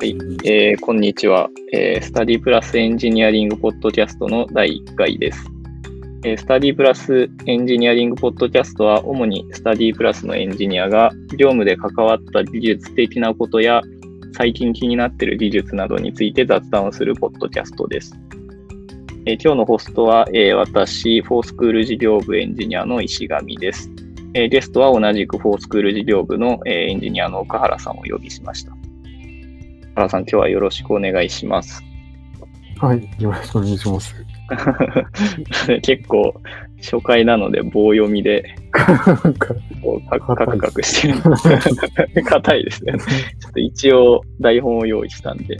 はい、えーこんにちは、えー Studyplus エンジニアリングポッドキャストの第1回です。えー Studyplus エンジニアリングポッドキャストは、主に Studyplus のエンジニアが業務で関わった技術的なことや、最近気になっている技術などについて雑談をするポッドキャストです。えー今日のホストは、えー私、 for School 事業部エンジニアの石上です。えーゲストは同じく for School 事業部の、えーエンジニアの岡原さんをお呼びしました。岡原さん、今日はよろしくお願いします。はい、よろしくお願いします。結構、初回なので棒読みで、カクカクカクしてる。硬いですね。ちょっと一応台本を用意したんで、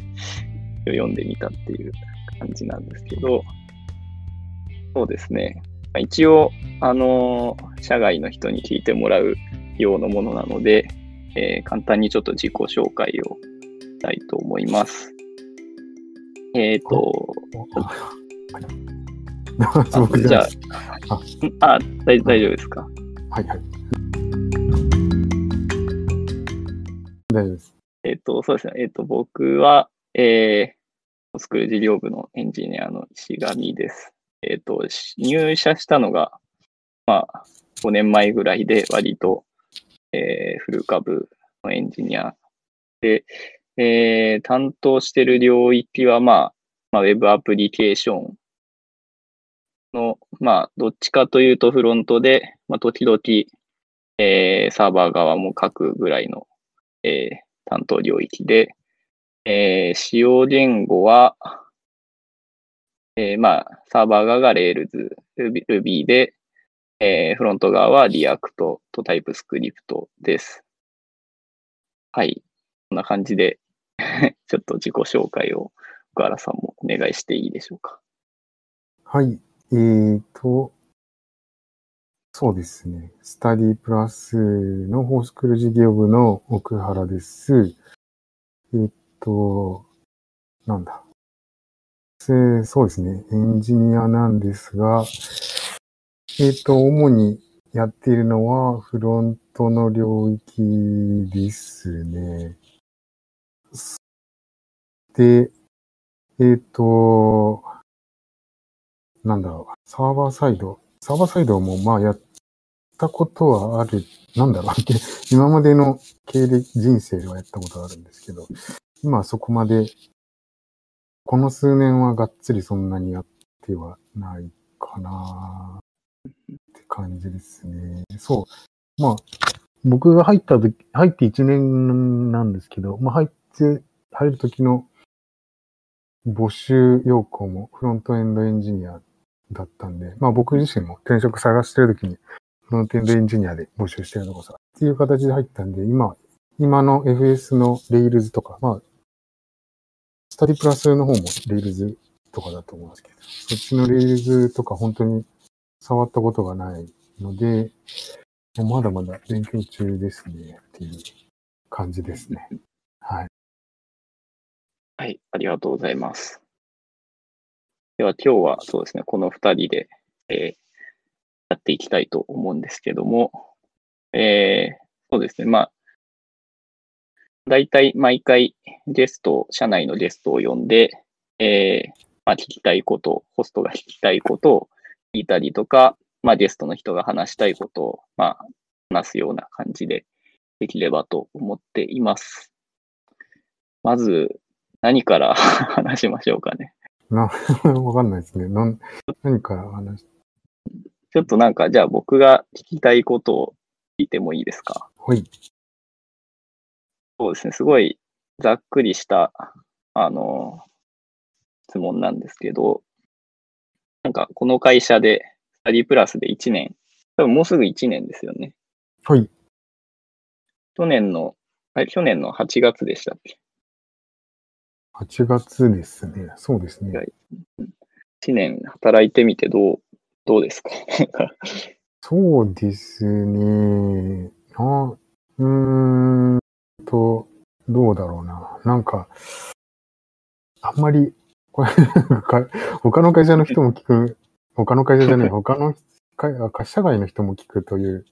読んでみたっていう感じなんですけど、そうですね。まあ一応、あのー社外の人に聞いてもらうようなものなので、えー簡単にちょっと自己紹介をしたいと思います。えっ、と、あ僕じゃああ、あ大大丈夫ですか？はいはい。大丈夫です。えっ、と、そうですね。えっ、と、僕は、えー、スクール事業部のエンジニアの石上です。えっ、と、し入社したのが、まあ、5年前ぐらいで、割と、えーフル株のエンジニアで、えー担当してる領域は、まあ、まあ、ウェブアプリケーションの、まあ、どっちかというとフロントで、まあ、時々、えーサーバー側も書くぐらいの、えー担当領域で、えー使用言語は、えーまあ、サーバー側が Rails、Ruby で、えーフロント側は React と TypeScript です。はい。こんな感じで、ちょっと自己紹介を、岡原さんもお願いしていいでしょうか。はい。えーと、そうですね。スタディプラスのホースクール事業部の奥原です。えっと、なんだ。そうですね。エンジニアなんですが、えっと、主にやっているのはフロントの領域ですね。で、えーっと、なんだろう、サーバーサイド。サーバーサイドもまあやったことはある、なんだろう、今までの経歴人生ではやったことはあるんですけど、今はそこまで、この数年はがっつりそんなにやってはないかなって感じですね。そう。まあ、僕が入った時、入って1年なんですけど、まあ入って、入る時の募集要項もフロントエンドエンジニアだったんで、まあ僕自身も転職探してる時にフロントエンドエンジニアで募集してるのこそっていう形で入ったんで、今、今の FS の Rails とか、まあ、スタディプラスの方も Rails とかだと思うんですけど、そっちの Rails とか本当に触ったことがないので、まだまだ勉強中ですねっていう感じですね。はい。はい、ありがとうございます。では今日はそうですね、この2人で、えーやっていきたいと思うんですけども、えーそうですね、まあ、大体毎回ゲスト、社内のゲストを呼んで、えーまあ、聞きたいこと、ホストが聞きたいことを聞いたりとか、まあ、ゲストの人が話したいことを、まあ、話すような感じでできればと思っています。まず、何から 話しましょうかね。な、わかんないですね。なん何から話しちょっとなんか、じゃあ僕が聞きたいことを聞いてもいいですか？はい。そうですね、すごいざっくりした、あの、質問なんですけど、なんかこの会社で、スタディプラスで1年、多分もうすぐ1年ですよね。はい。去年の、あれ去年の8月でしたっけ？8月ですね。そうですね。1年働いてみてどう、どうですか？そうですね。あ、うーんと、どうだろうな。なんか、あんまり、これ、か他の会社の人も聞く、他の会社じゃない、他の会あ社外の人も聞くという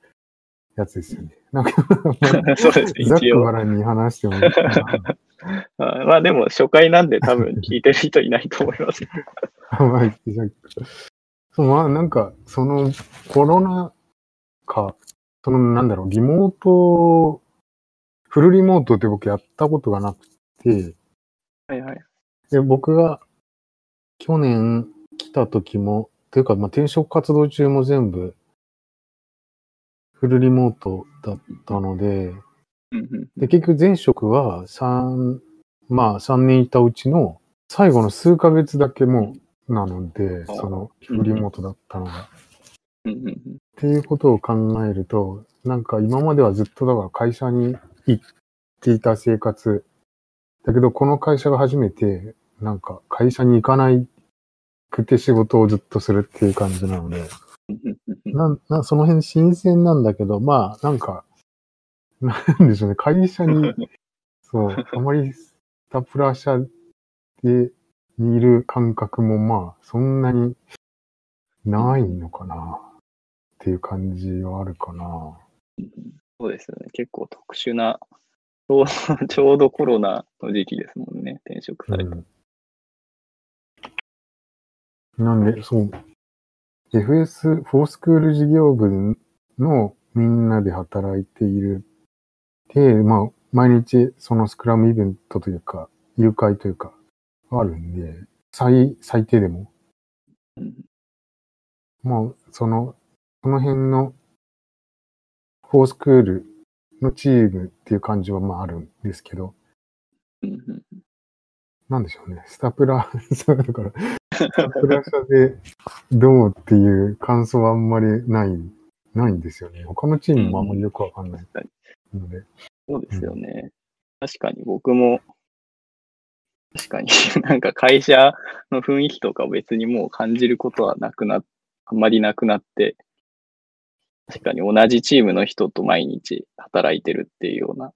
やつですよね。なんか、そうですね、ざっく。ばらんに話してもいいかな。あまあでも初回なんで多分聞いてる人いないと思います。まあ、なんか、そのコロナ禍、そのなんだろう、リモート、フルリモートって僕やったことがなくて、はいはい。で僕が去年来た時も、というか、まあ、転職活動中も全部フルリモートだったので、で、結局前職は3、まあ3年いたうちの最後の数ヶ月だけもうなので、あそのリモートだったのが。っていうことを考えると、なんか今まではずっとだから会社に行っていた生活。だけどこの会社が初めて、なんか会社に行かないくて仕事をずっとするっていう感じなので、なその辺新鮮なんだけど、まあなんか、なんでしょうね、会社にそう、あまりスタプラ社でにいる感覚もまあ、そんなにないのかなっていう感じはあるかな。そうですよね。結構特殊な、ちょうど ちょうどコロナの時期ですもんね、転職された。うん、なんで、そう、FS、フォースクール事業部のみんなで働いている。で、まあ、毎日そのスクラムイベントというか、誘拐というか、あるんで、最、最低でも。うんまあ、その、その辺の、フォースクールのチームっていう感じはまああるんですけど、なんでしょうね。スタプラ、そうだから、スタプラ社でどうっていう感想はあんまりない、ないんですよね。他のチームもあんまりよくわかんないので。そうですよね。確かに僕も、確かに なんか会社の雰囲気とかを別にもう感じることはなくなっ、あんまりなくなって、確かに同じチームの人と毎日働いてるっていうような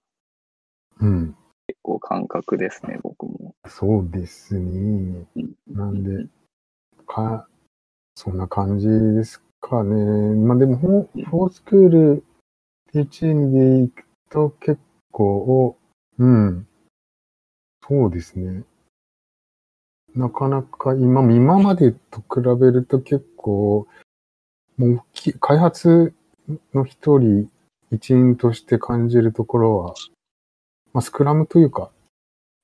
うん。結構感覚ですね、僕も。そうですね。うんなんで、か、そんな感じですかね。まあでも、フォースクールっていうチームで行くと結構、うん、そうですね。なかなか今、今までと比べると結構、もうき、開発の一人、一員として感じるところは、まあ、スクラムというか、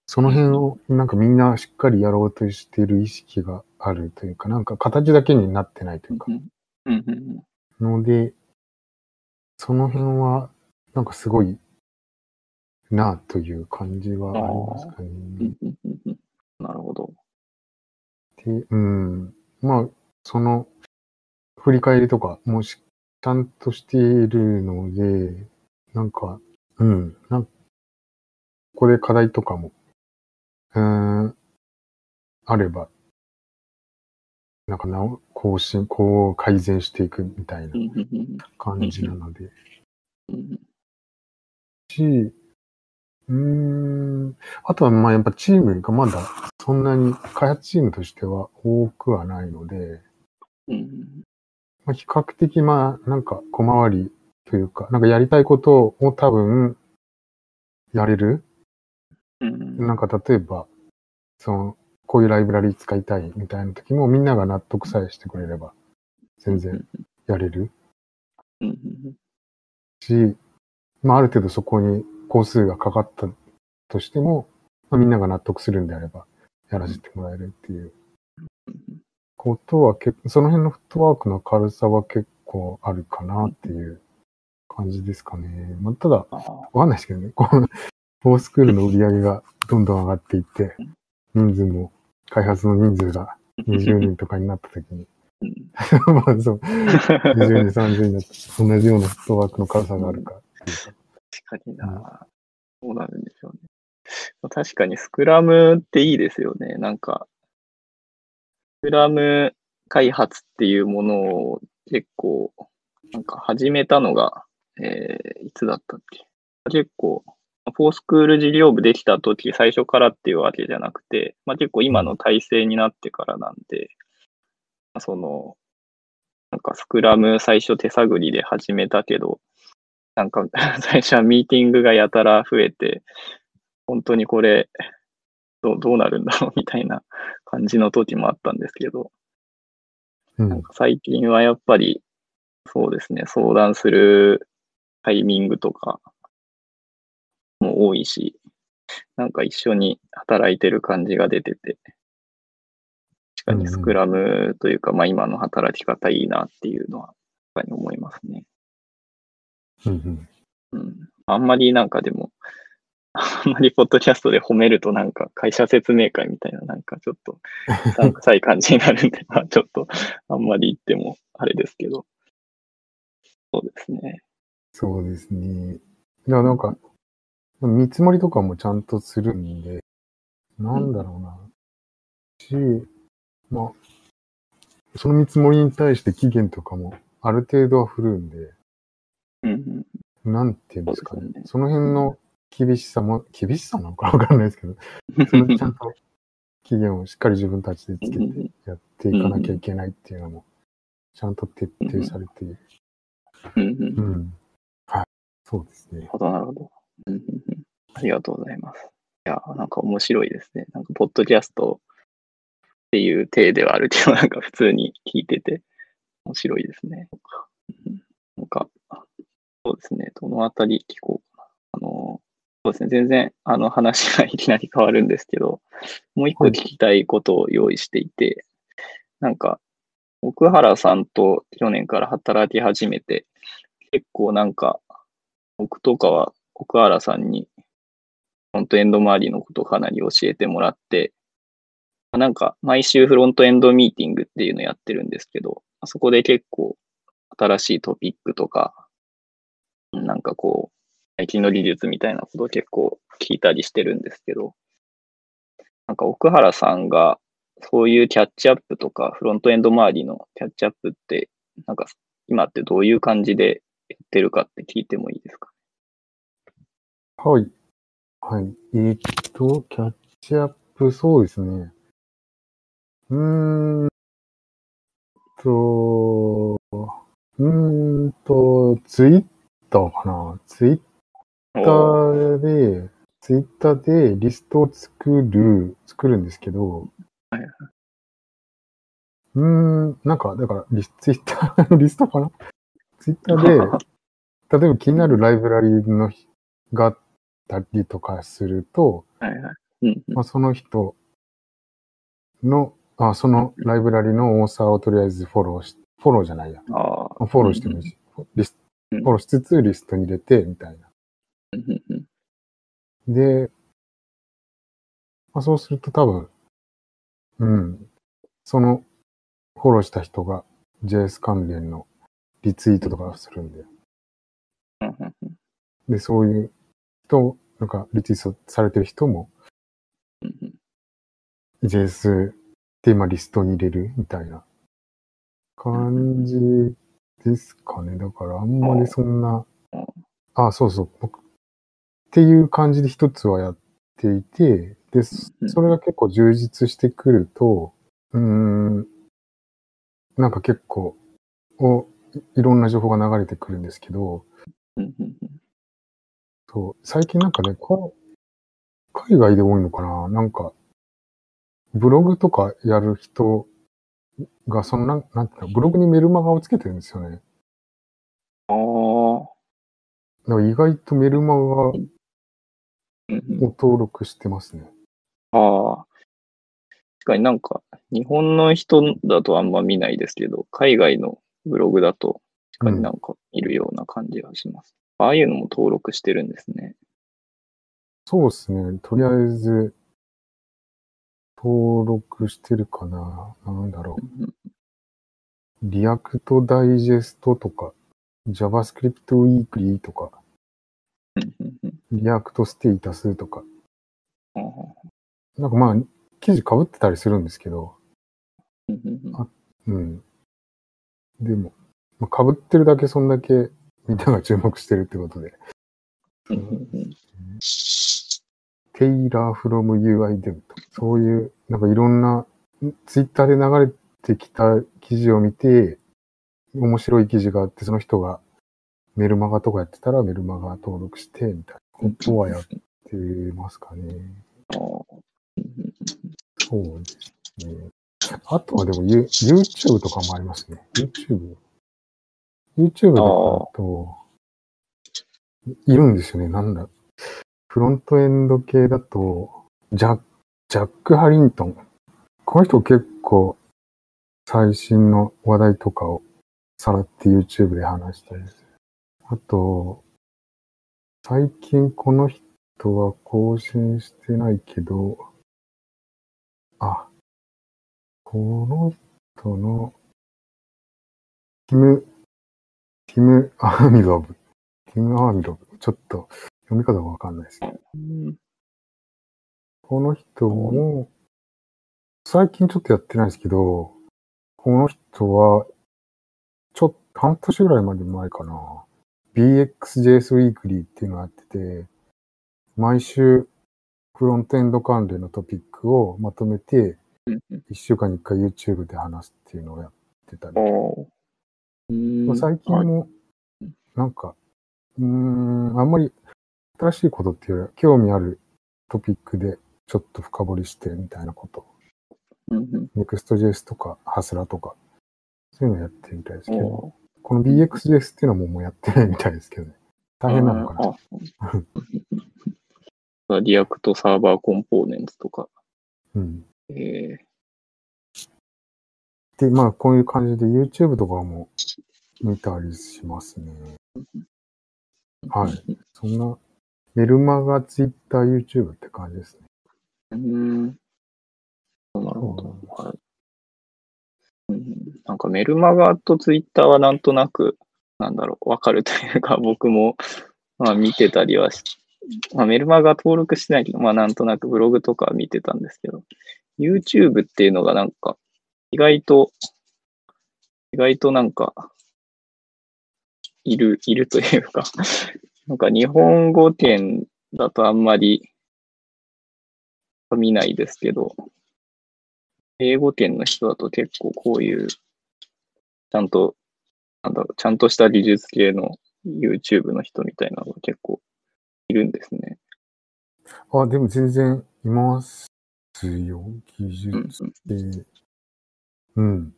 その辺をなんかみんなしっかりやろうとしている意識があるというか、なんか形だけになってないというか、うんうんうんので、その辺はなんかすごいなという感じはありますかね。なるほど。で、うん。まあ、その振り返りとかもしちゃんとしているので、なんか、うん。なんここで課題とかも、うーん、あれば、なんかなお、更新、こう改善していくみたいな感じなので、うんし、うーん、あとはまあやっぱチームがまだそんなに開発チームとしては多くはないので、うんまあ、比較的まあなんか小回りというか、なんかやりたいことを多分やれる？なんか例えば、その、こういうライブラリ使いたいみたいな時もみんなが納得さえしてくれれば全然やれる。し、まあある程度そこに工数がかかったとしても、まあ、みんなが納得するんであればやらせてもらえるっていう。ことは結構、その辺のフットワークの軽さは結構あるかなっていう感じですかね。まあ、ただ、わかんないですけどね、この、フォースクールの売り上げがどんどん上がっていって、人数も、開発の人数が20人とかになった時に、うん まあそう、20人、30人になって、同じようなフットワークの軽さがあるか。確かにな。そうなるんでしょうね。確かにスクラムっていいですよね。なんか、スクラム開発っていうものを結構、なんか始めたのが、えーいつだったっけ？結構、フォースクール事業部できた時、最初からっていうわけじゃなくて、まあ、結構今の体制になってからなんで、まあその、なんかスクラム最初手探りで始めたけど、なんか 最初はミーティングがやたら増えて、本当にこれどうどうなるんだろうみたいな感じの時もあったんですけど、うん。最近はやっぱり、そうですね、相談するタイミングとかも多いし、なんか一緒に働いてる感じが出てて、確かにスクラムというか、まあ今の働き方いいなっていうのは、確かに思いますね。うんうん。うん。あんまりなんかでも、あんまりポッドキャストで褒めるとなんか会社説明会みたいななんかちょっとうくさい感じになるんで、まあちょっとあんまり言ってもあれですけど。そうですね。そうですね。いや、なんか、見積もりとかもちゃんとするんで、なんだろうな。し、まあ、その見積もりに対して期限とかもある程度は振るんで、うんうん。なんていうんですかね。そねその辺の厳しさも、厳しさなのかわかんないですけど、それちゃんと期限をしっかり自分たちでつけてやっていかなきゃいけないっていうのも、ちゃんと徹底されている。うんうん。はい。そうですね。ほど、なるほど。うんうんうんありがとうございます。いや、なんか面白いですね。なんか、ポッドキャストっていう体ではあるけど、なんか普通に聞いてて面白いですね。なんか、そうですね。どのあたり聞こうかな。あの、そうですね。全然、あの、話がいきなり変わるんですけど、もう一個聞きたいことを用意していて、なんか、奥原さんと去年から働き始めて、結構なんか、僕とかは奥原さんにフロントエンド周りのことをかなり教えてもらって、なんか毎週フロントエンドミーティングっていうのやってるんですけど、そこで結構新しいトピックとか、なんかこう、最近の技術みたいなことを結構聞いたりしてるんですけど、なんか奥原さんがそういうキャッチアップとか、フロントエンド周りのキャッチアップって、なんか今ってどういう感じでやってるかって聞いてもいいですか？はい。はい。えーっと、キャッチアップ、そうですね。うーんと、うーんと、ツイッターかな。ツイッターで、ツイッターでリストを作る、作るんですけど、はいはうーん、なんか、だからリス、ツイッターの リストかな？ツイッターで、例えば気になるライブラリのひがあったりとかすると、はいはい。うんうんまあ、その人の、あ、そのライブラリのオーサーをとりあえずフォローし、フォローじゃないや。ああ。フォローしてもいいし、リスうんフォローしつつリストに入れて、みたいな。うんうんうんで、まあ、そうすると多分、うん、そのフォローした人が JS 関連のリツイートとかするんで、うんうんうんで、そういう人、なんかリツイートされてる人も JS で今リストに入れるみたいな感じですかね。だからあんまりそんなうん、あ、そうそう、僕、っていう感じで一つはやっていて、で、それが結構充実してくると、うーん、なんか結構、おいいろんな情報が流れてくるんですけど、そう、最近なんかね、こう海外で多いのかな？なんか、ブログとかやる人が、そのなん、なんていうの、ブログにメルマガをつけてるんですよね。ああ。だから意外とメルマガを登録してますね。ああ。確かになんか、日本の人だとあんま見ないですけど、海外のブログだと、確かになんかいるような感じがします。ああいうのも登録してるんですね。そうですね。とりあえず、登録してるかな。なんだろう。React Digest とか、JavaScript Weekly とか、 React Status とか、なんかまあ、記事被ってたりするんですけど、あうん。でも、まあ、被ってるだけそんだけみんなが注目してるってことで、テイラーフロム UI デブと、そういう、なん。かいろん。な、ツイッターで流れてきた記事を見て、面白い記事があって、その人がメルマガとかやってたらメルマガ登録して、みたいなことはやってますかね。そうですね。あとはでも、ユ YouTube とかもありますね。YouTube。YouTube とと、いるんですよね。なんだ。フロントエンド系だと、ジャジャック・ハリントン。この人結構最新の話題とかをさらって YouTube で話したりする。あと、最近この人は更新してないけど、あ、この人の、ティム、ティム・アーミロブ。ティム・アーミロブ。ちょっと読み方がわかんないですね。うんこの人も、最近ちょっとやってないですけど、この人は、ちょっと半年ぐらいまで前かな。BXJS Weekly っていうのをやってて、毎週フロントエンド関連のトピックをまとめて、うんうん一週間に一回 YouTube で話すっていうのをやってたり。最近も、なんか、うーん、あんまり新しいことっていうよりは、興味あるトピックでちょっと深掘りしてみたいなこと。うんうんネクスト JS とか、 Hasura とか、そういうのやってるみたいですけど、おこの BXJS っていうのはもうもうやってないみたいですけどね。大変なのかな。React Server Components とか。うん。えで、まあ、こういう感じで YouTube とかも見たりしますね。ーはい。そんな、メルマガ、Twitter、YouTube って感じですね。うん。なるほど。はい。うん、なんかメルマガとツイッターはなんとなく、なんだろう、わかるというか、僕も、まあ見てたりはし、まあメルマガ登録してないけど、まあなんとなくブログとかは見てたんですけど、YouTube っていうのがなんか、意外と、意外となんか、いる、いるというか、なんか日本語圏だとあんまり見ないですけど、英語圏の人だと結構こういう、ちゃんと、なんだろう、ちゃんとした技術系の YouTube の人みたいなのが結構いるんですね。あ、でも全然いますよ。技うん術系。うん。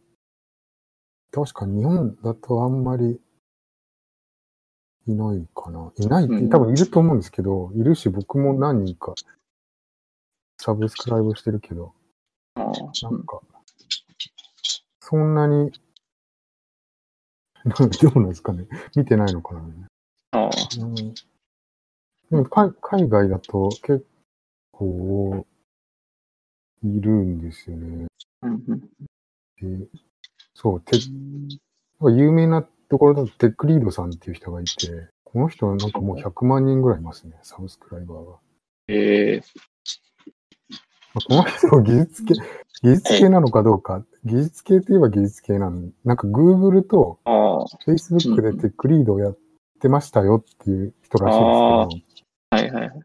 確か日本だとあんまりいないかな。いないって、うん多分いると思うんですけど、いるし僕も何人かサブスクライブしてるけど、なんか、そんなに、どうなんですかね。見てないのかな。ああ、うん、でも海海外だと結構いるんですよね。うんうんでそう、テ有名なところだとテックリードさんっていう人がいて、この人はなんかもう100万人ぐらいいますね、サブスクライバーが。ええまあこの人は技術系、技術系なのかどうか、技術系といえば技術系なの。なんか Google と Facebook でテックリードをやってましたよっていう人らしいですはいはいはい。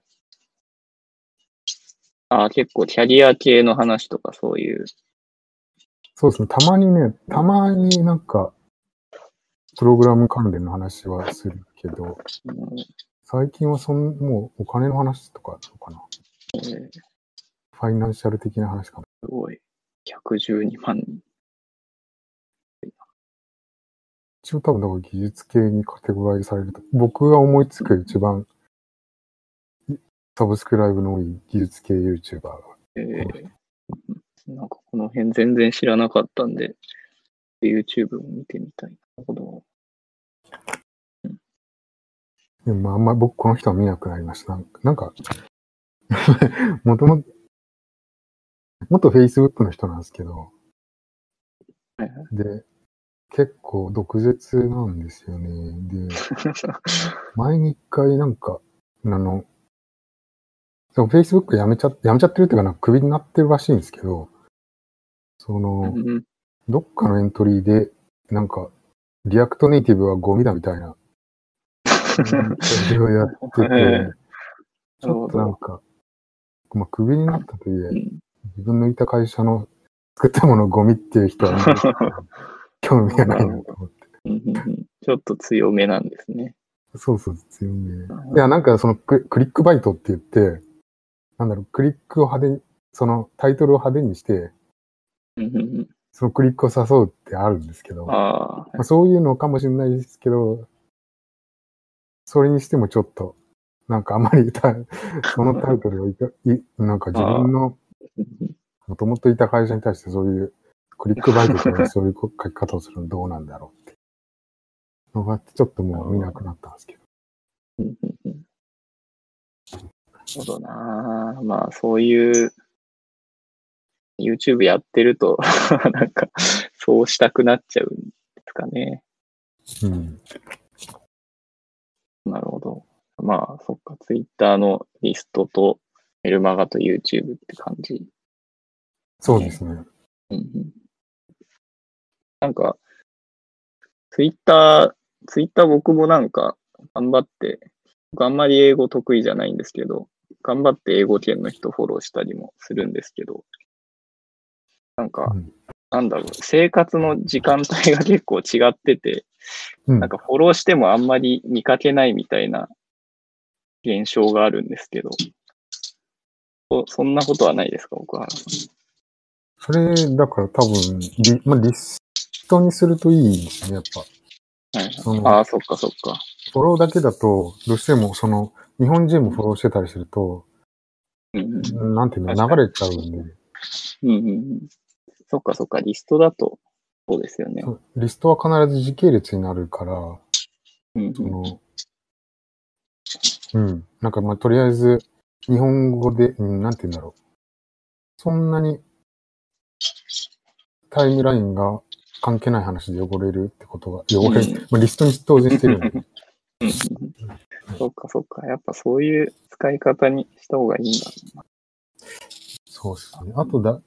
ああ、結構キャリア系の話とかそういう。そうですね、たまにね、たまになんか、プログラム関連の話はするけど、うん最近はそん、もうお金の話とかかな。えーファイナンシャル的な話かも。すごい。112万人。一応多分だから技術系にカテゴライズされると、僕が思いつく一番サブスクライブの多い技術系 YouTuber が。えーなんかこの辺全然知らなかったんで、YouTube を見てみたい。なるほど。でもまああんま僕この人は見なくなりました。なんか、なんかもともと、元 Facebook の人なんですけど、はいはいで、結構毒舌なんですよね。で、前に一回なんか、あの、その Facebook やめちゃ、やめちゃってるっていうかなんかクビになってるらしいんですけど、その、うんどっかのエントリーで、なんか、 React Native はゴミだみたいな、それをやって ええて、ちょっとなんか、まあ、クビになったとはいえ、うん自分のいた会社の作ったものをゴミっていう人は 興味がないなと思って。ちょっと強めなんですね。そうそう、強め。いや、なんかそのククリックバイトって言って、なんだろう、クリックを派手に、そのタイトルを派手にして、うんうんうんそのクリックを誘うってあるんですけど、まああ、あ、そういうのかもしれないですけど、それにしてもちょっと、なんかあまりたそのタイトルをいか い、なんか自分のもともといた会社に対してそういうクリックバイトとかそういう書き方をするのどうなんだろうってのがあって、ちょっともう見なくなったんですけど。なるほどな。まあ、そういう、YouTube やってると、なんか、そうしたくなっちゃうんですかね。うん。なるほど。まあ、そっか、Twitter のリストと、メルマガと YouTube って感じ。そうですね。うんうんなんか、Twitter、Twitter 僕もなんか、頑張って、僕あんまり英語得意じゃないんですけど、頑張って英語圏の人フォローしたりもするんですけど、なんか、うんなんだろう、生活の時間帯が結構違ってて、うんなんかフォローしてもあんまり見かけないみたいな現象があるんですけど、そそんなことはないですか、奥原さん。それ、だから多分、リ,、まあ、リストにするといいですね、やっぱ。はいああ、そっかそっか。フォローだけだと、どうしてもその、日本人もフォローしてたりすると、うんうんなんていうの、流れちゃうんで、うんうんうん。そっかそっか、リストだと、そうですよね。リストは必ず時系列になるから、うんうんその、うん。なんかまあ、とりあえず、日本語で、うん、なんて言うんだろう。そんなに、タイムラインが関係ない話で汚れるってことが、汚れる、うんまあ、リストに当然してるんで、うんうんそっかそっか。やっぱそういう使い方にした方がいいんだ。そうですね。あとだ、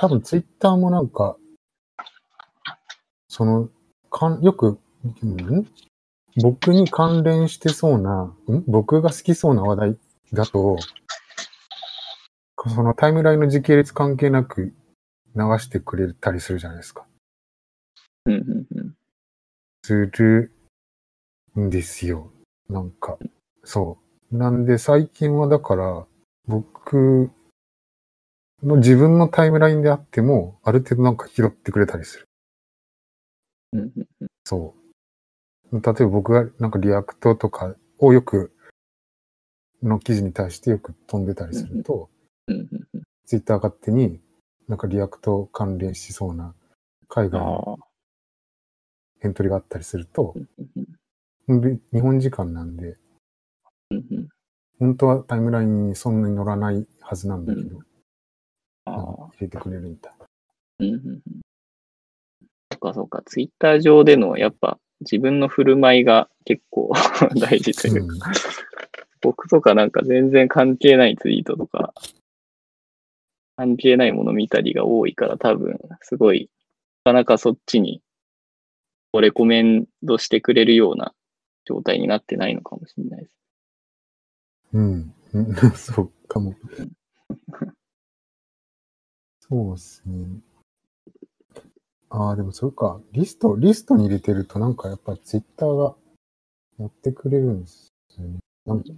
多分ツイッターもなんか、その、かん、よく、ん？僕に関連してそうな、ん？僕が好きそうな話題だと、そのタイムラインの時系列関係なく流してくれたりするじゃないですか。うんうんうん。するんですよ。なんか、そう。なんで最近はだから、僕の自分のタイムラインであっても、ある程度なんか拾ってくれたりする。うんうんうんそう。例えば僕がなんか React とかをよく、の記事に対してよく飛んでたりすると、うんうんうんツイッター勝手になんか React 関連しそうな海外の。エントリーがあったりするとう、ん日本時間なんで、うんうん本当はタイムラインにそんなに乗らないはずなんだけど、あなんかあ。入れてくれるみたい。うんうんうんそっかそっか。ツイッター上でのやっぱ自分の振る舞いが結構 大事というか、僕とかなんか全然関係ないツイートとか、関係ないもの見たりが多いから多分、すごい、なかなかそっちに、レコメンドしてくれるような状態になってないのかもしれないです。うん。うん。そうかも。そうですね。ああ、でもそれか。リスト、リストに入れてるとなんかやっぱツイッターがやってくれるんですよね。なんか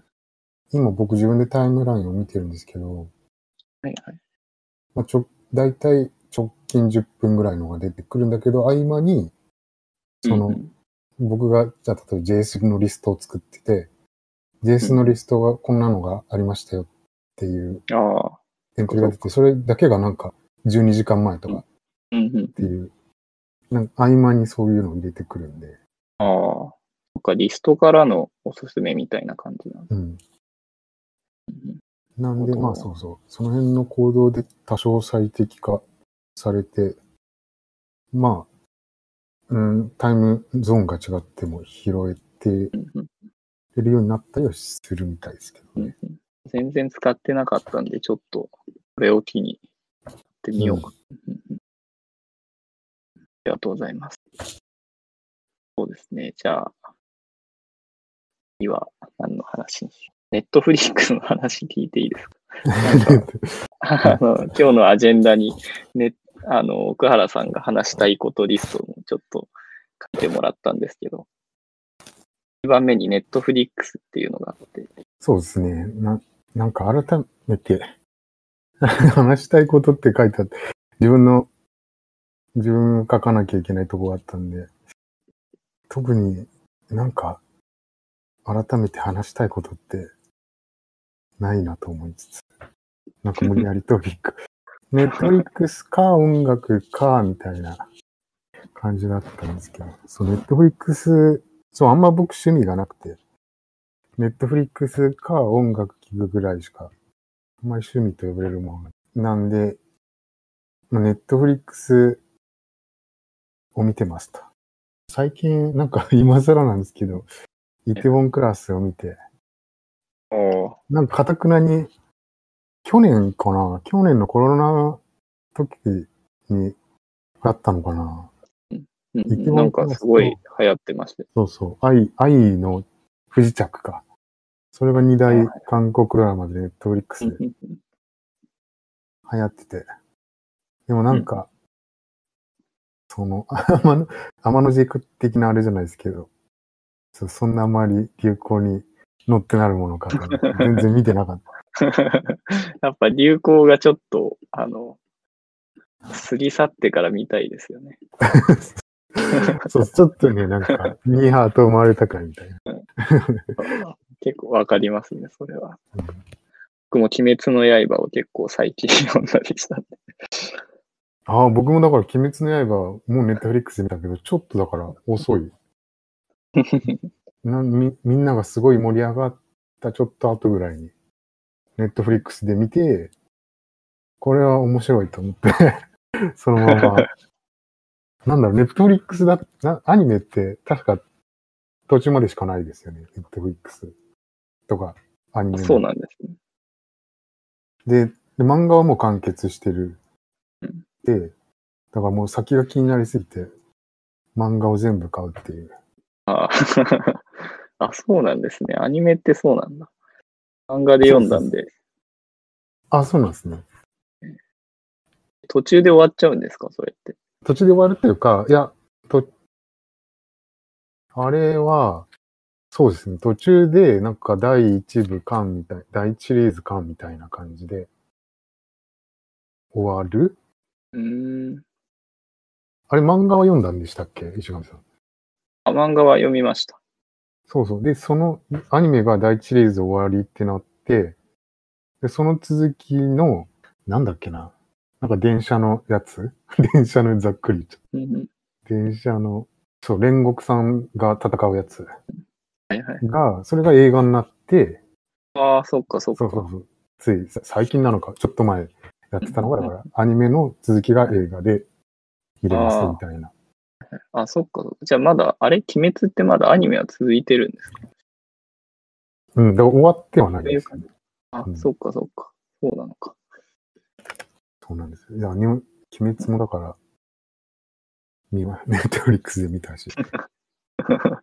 今僕自分でタイムラインを見てるんですけど、はいはい。まあ、ちょ、だいたい直近10分ぐらいのが出てくるんだけど、合間に、その、うんうん僕が、じゃあ例えば JS のリストを作ってて、JS のリストがこんなのがありましたよっていうああ。エントリーが出て、それだけがなんか12時間前とかっ。ていう、なんか合間にそういうのを入れてくるんで、ああ。そっか、リストからのおすすめみたいな感じなんだ。うん。なんで、まあそうそう、その辺の行動で多少最適化されて、まあ、うん、タイムゾーンが違っても拾えてるようになったりはするみたいですけどね。全然使ってなかったんで、ちょっと、これを機にやってみようか。うんうんありがとうございます。そうですね。じゃあ、次は何の話にしよう。ネットフリックスの話聞いていいですか？あの今日のアジェンダに、ね、あの、奥原さんが話したいことリストもちょっと書いてもらったんですけど、1番目にネットフリックスっていうのがあって、そうですね。な、なんか改めて、話したいことって書いてあって、自分の、自分が書かなきゃいけないとこがあったんで、特になんか、改めて話したいことって、ないなと思いつつ、なんか無理やりトピック。ネットフリックスか音楽か、みたいな感じだったんですけど、そう、ネットフリックス、そう、あんま僕趣味がなくて、ネットフリックスか音楽聴くぐらいしか、あんまり趣味と呼ばれるものがなんで、まあネットフリックスを見てました。最近、なんか 今更なんですけど、イテウォンクラスを見て、なんか、かたくなに、去年かな？去年のコロナ時に、あったのかな？うんなんかすごい流行ってましたよ。そうそう。愛、愛の不時着か。それが2大韓国ドラマでネットフリックスで流行ってて。でもなんか、その、天の、天の軸的なあれじゃないですけど、そうそんなあまり流行に乗ってなるものか全然見てなかった。やっぱ流行がちょっと、あの、すり去ってから見たいですよね。そう、ちょっとね、なんか、ニーハート生まれたかみたいな。結構わかりますね、それは。うん僕も鬼滅の刃を結構最近読んだりしたんで。ああ、僕もだから、鬼滅の刃、もうネットフリックスで見たけど、ちょっとだから遅い。なみみんながすごい盛り上がったちょっと後ぐらいに、ネットフリックスで見て、これは面白いと思って、そのまま、なんだろう、ネットフリックスだ、なアニメって確か途中までしかないですよね、ネットフリックスとか、アニメのそうなんですね。でで、漫画はもう完結してるうん。で、だからもう先が気になりすぎて、漫画を全部買うっていう。あ あ、そうなんですね。アニメってそうなんだ。漫画で読んだんで、あ、そうなんですね。途中で終わっちゃうんですか、それって。途中で終わるっていうか、いや、と、あれは、そうですね。途中で、なんか第一部巻みたい、第一シリーズ巻みたいな感じで、終わる？うーん。あれ漫画は読んだんでしたっけ？石上さん。あ漫画は読みました。そうそう。で、そのアニメが第一シリーズ終わりってなって、で、その続きの、なんだっけな？なんか電車のやつ？電車のざっくりうん電車の、そう、煉獄さんが戦うやつはいはい。が、それが映画になって、ああ、そっかそっか。そうそうそう。つい、さ最近なのか、ちょっと前やってたのが、だから、アニメの続きが映画で入れますみたいな。あ、そっか。じゃあまだ、あれ鬼滅ってまだアニメは続いてるんですか？うん、だから終わってはないですよね。あ、うんそっかそっか。そうなのか。そうなんですよ。いや、鬼滅もだから、見ま、ネットフリックスで見たし。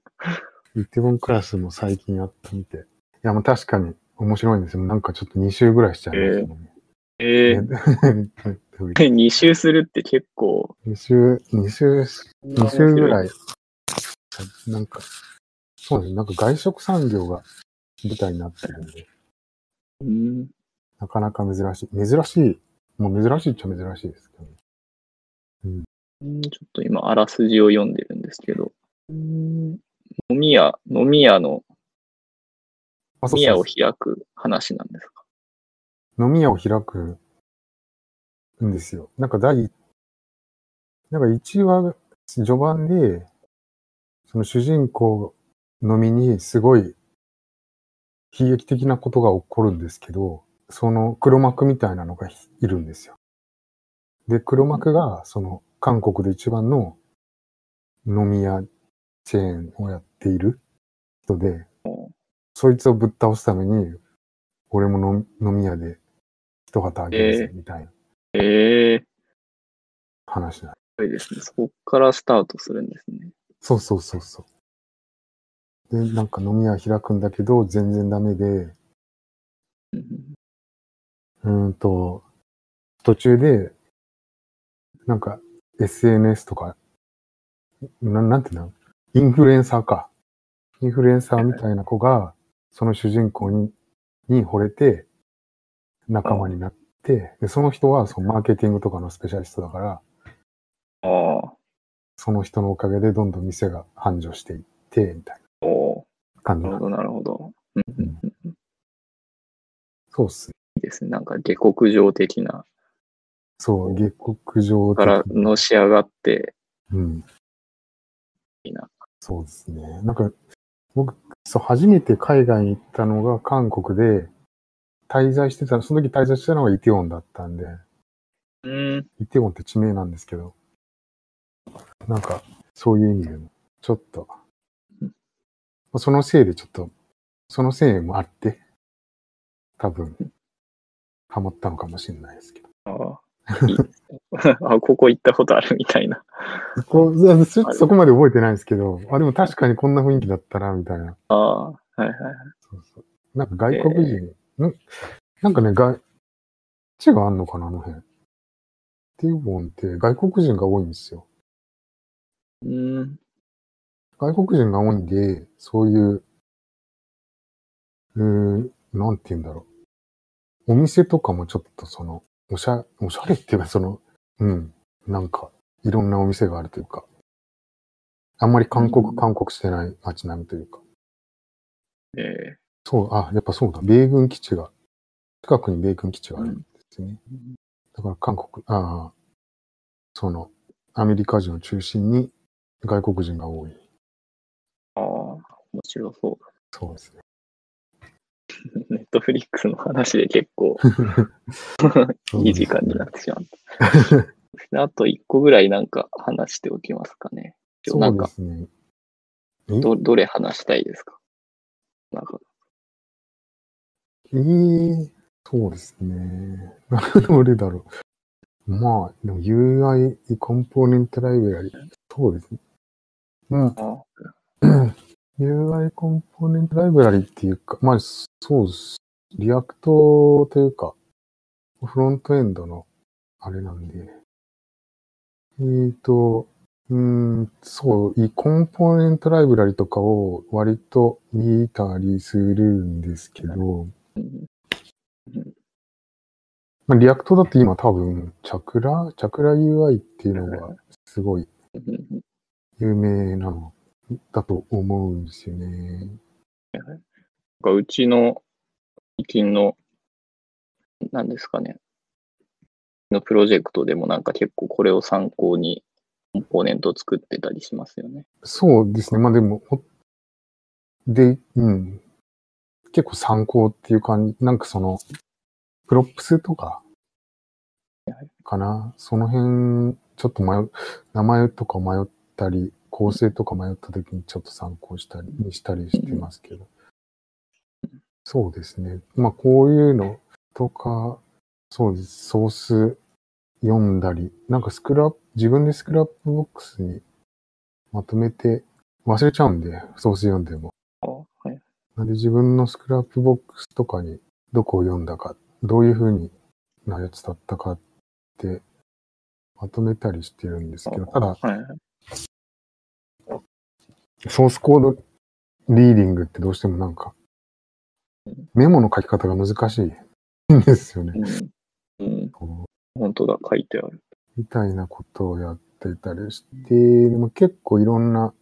イテウォンクラスも最近やってみて。いや、もう確かに面白いんですよ。なんかちょっと2週ぐらいしちゃいますよね。ええネットフリックス2周するって結構、2週、2週、2週ぐらい。なんか、そうですね。なんか外食産業が舞台になってるんで、うん。なかなか珍しい。珍しい。もう珍しいっちゃ珍しいですけどね。うんちょっと今、あらすじを読んでるんですけど、うん飲み屋、飲み屋の、飲み屋をそ開く話なんですか？う飲み屋を開くんですよ。なんか第、なんか1話、序盤で、その主人公のみにすごい悲劇的なことが起こるんですけど、その黒幕みたいなのがいるんですよ。で、黒幕が、その韓国で一番の飲み屋チェーンをやっている人で、そいつをぶっ倒すために、俺も飲飲み屋で一旗あげるぜ、みたいなええ話なの。すごいですね。そこからスタートするんですね。そうそうそうそう。で、なんか飲み屋開くんだけど、全然ダメで、うんと、途中で、なんか SNS とか、ななんていうの？インフルエンサーか。インフルエンサーみたいな子が、その主人公に、に惚れて、仲間になって、でその人はそのマーケティングとかのスペシャリストだから、ああ、その人のおかげでどんどん店が繁盛していって、みたいおな感じなるほど、なるほど。うんうんうんうんそうっすね。いいですね。なんか下克上的な、そう、下克上的からのし上がって、うん。いいな。そうですね。なんか、僕、そう、初めて海外に行ったのが韓国で、滞在してた、その時滞在してたのがイテウォンだったんで、うん。イテウォンって地名なんですけど、なんか、そういう意味でも、ちょっと、そのせいでちょっと、そのせいもあって、多分、ハマったのかもしれないですけど。ああ、あ、ここ行ったことあるみたいな。こそそこまで覚えてないですけど、あ、でも確かにこんな雰囲気だったな、みたいな。ああ、はいはい。そうそう。なんか外国人、んなんかね、外、地があんのかな、あの辺。ティーボンって外国人が多いんですよ。うん。外国人が多いんで、そういう、うーん、なんて言うんだろう。お店とかもちょっとその、おしゃ、おしゃれっていうかその、うん、なんか、いろんなお店があるというか、あんまり韓国、うん韓国してない街並みというか。えそう、あ、やっぱそうだ。米軍基地が、近くに米軍基地ーがあるんですね。うんだから韓国、ああ、その、アメリカ人を中心に外国人が多い。ああ、面白そうそうですね。だ。ネットフリックスの話で結構 いい時間になってしまった。あと一個ぐらいなんか話しておきますかね。なんかね。えど、どれ話したいですか？なんか、ええそうですね。どれだろう。まあ、でも UI コンポーネントライブラリ。そうですね。うん。あ UI コンポーネントライブラリっていうか、まあ、そうです。 React というか、フロントエンドのあれなんで。えーと、うん、そう、いコンポーネントライブラリとかを割と見たりするんですけど、まあ、 React だって今多分、 Chakra？Chakra UI っていうのがすごい有名なのだと思うんですよね。なんかうちの最近の、何ですかね、のプロジェクトでもなんか結構これを参考にコンポーネントを作ってたりしますよね。そうですね。まあでも、ほで、うん。結構参考っていう感じ、なんかその、 props とかはい、かな。その辺、ちょっと迷う、名前とか迷ったり、構成とか迷った時にちょっと参考したり、にしたりしてますけど。そうですね。まあこういうのとか、そうです。ソース読んだり、なんかスクラップ、自分で Scrapbox にまとめて忘れちゃうんで、ソース読んでも。あはい。なんで自分の Scrapbox とかにどこを読んだか、どういう風になやつだったかってまとめたりしてるんですけど、ただ。ソースコードリーディングってどうしてもなんか、メモの書き方が難しいんですよね。うん。うん。本当だ、書いてある。みたいなことをやってたりして、でも結構いろんな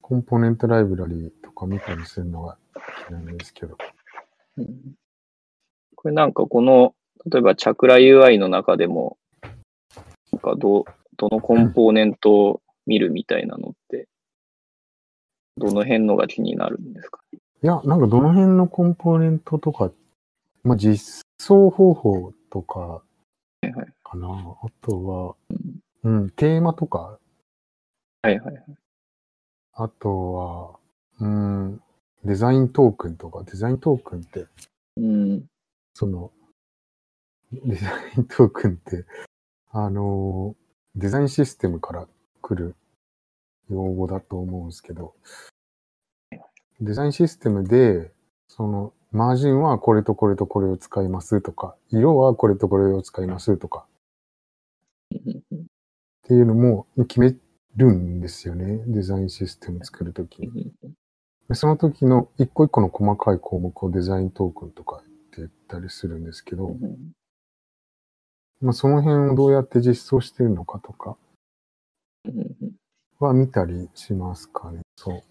コンポーネントライブラリーとか見たりするのが好きなんですけど。うんこれなんかこの、例えばチャクラ UI の中でも、なんかどう、どのコンポーネントを見るみたいなのって、どの辺のが気になるんですか？いや、なんかどの辺のコンポーネントとか、まあ実装方法とかはいはい。かな。あとは、うんうん、テーマとか、はいはいはい。あとは、うん、デザイントークンとか、デザイントークンって、うん。その、デザイントークンって、あの、デザインシステムから来る用語だと思うんですけど、デザインシステムで、その、マージンはこれとこれとこれを使いますとか、色はこれとこれを使いますとか。っていうのも決めるんですよね。デザインシステム作るときに。その時の一個一個の細かい項目をデザイントークンとかって言ったりするんですけど、うんまあ、その辺をどうやって実装してるのかとかは見たりしますかね。そ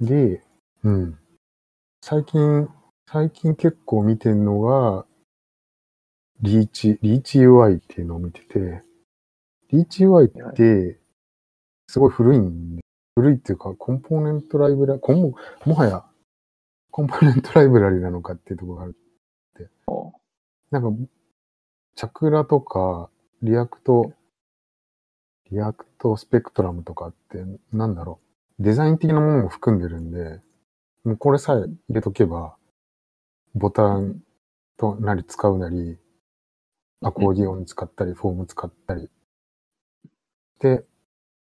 う。で、うん。最近、最近結構見てるのが、リーチ、リーチ UI っていうのを見てて、リーチ UI って、すごい古いんで、古いっていうか、コンポーネントライブラリ、ももはや、コンポーネントライブラリなのかっていうところがある。あなんか、Chakra とか、 React、React Spectrum とかって、なんだろう。デザイン的なものも含んでるんで、もうこれさえ入れとけば、ボタンとなり使うなり、アコーディオン使ったり、フォーム使ったり、で、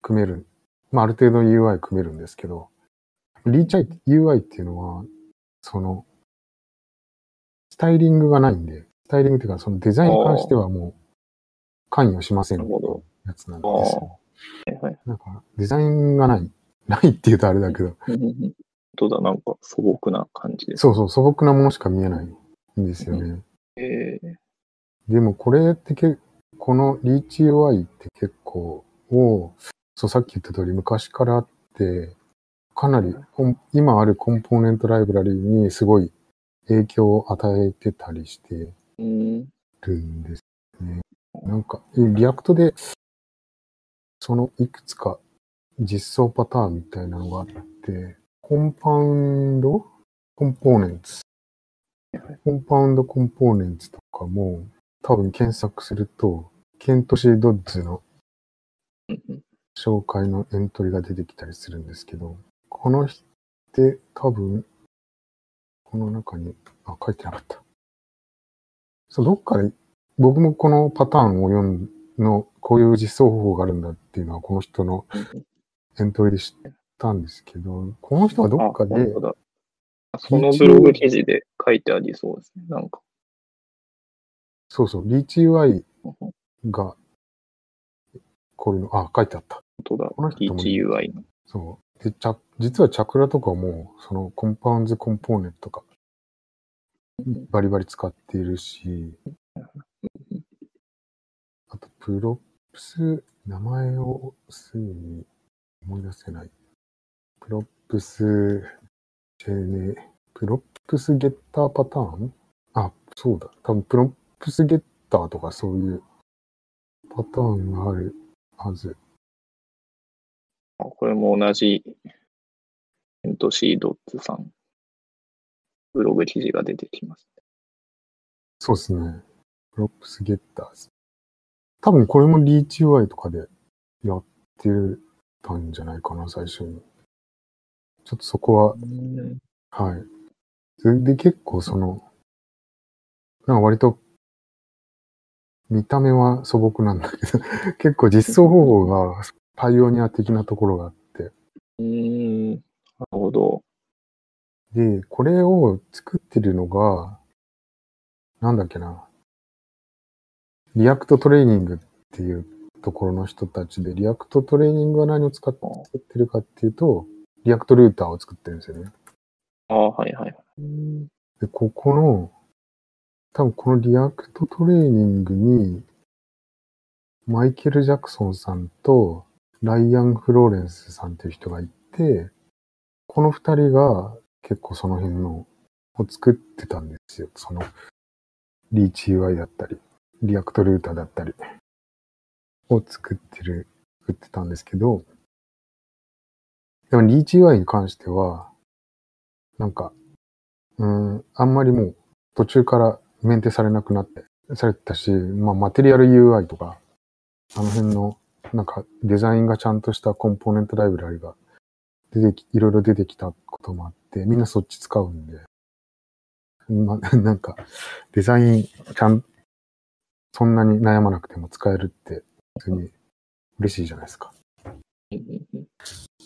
組める。まあ、ある程度 UI 組めるんですけど、 Reach UI っていうのは、その、スタイリングがないんで、スタイリングっていうか、そのデザインに関してはもう関与しませんなるほどやつなんですよ。はいはい。なんか、デザインがない。ないって言うとあれだけど、本当だ、なんか素朴な感じです。そうそう、素朴なものしか見えないんですよね。えーでもこれってけ、このリーチ UI って結構を、そうさっき言った通り昔からあって、かなり今あるコンポーネントライブラリにすごい影響を与えてたりしてうん。るんですね。なんか、 React で、そのいくつか実装パターンみたいなのがあって、 compound？components。compound components とかも、多分検索すると、ケントシードッズの紹介のエントリーが出てきたりするんですけど、この人って多分、この中に、あ、書いてなかった。そう、どっかで、僕もこのパターンを読んの、こういう実装方法があるんだっていうのは、この人のうんエントリーで知ったんですけど、この人はどっかあで、そのブログ記事で書いてありそうですね。なんか。そうそう、リーチ UI が、こういうの、あ、書いてあった。本当だこの。人も DGUI の。そう。で、チャ実はチャクラとかも、そのコンパウンズコンポーネントとか、バリバリ使っているし、あと、プロプス、名前をすぐに思い出せない。プロプス、チェネ、プロプスゲッターパターン？あ、そうだ。多分、プロプスゲッターとかそういうパターンがあるはず。あこれも同じ、エントシードッツさん。ブログ記事が出てきます。そうですね。プロプスゲッターズ。多分これもリーチ UI とかでやってたんじゃないかな、最初に。ちょっとそこは、はい。それで結構その、なんか割と、見た目は素朴なんだけど、結構実装方法がパイオニア的なところがあって、うーん。なるほど。で、これを作ってるのが、なんだっけな。React Training っていうところの人たちで、 React Training は何を使ってるかっていうと、 React Router を作ってるんですよね。ああ、はいはい。うんで、ここの、多分この React Training に、マイケル・ジャクソンさんとライアン・フローレンスさんっていう人がいて、この二人が結構その辺のを作ってたんですよ。そのリーチ UI だったり、リアクトルーターだったりを作ってる、作ってたんですけど、でもリーチ UI に関しては、なんか、うん、あんまりもう途中からメンテされなくなって、されてたし、まあマテリアル UI とか、あの辺のなんかデザインがちゃんとしたコンポーネントライブラリが出てき、いろいろ出てきたこともあって、みんなそっち使うんで、まあ、なんかデザインちゃん、そんなに悩まなくても使えるって普通に嬉しいじゃないですか。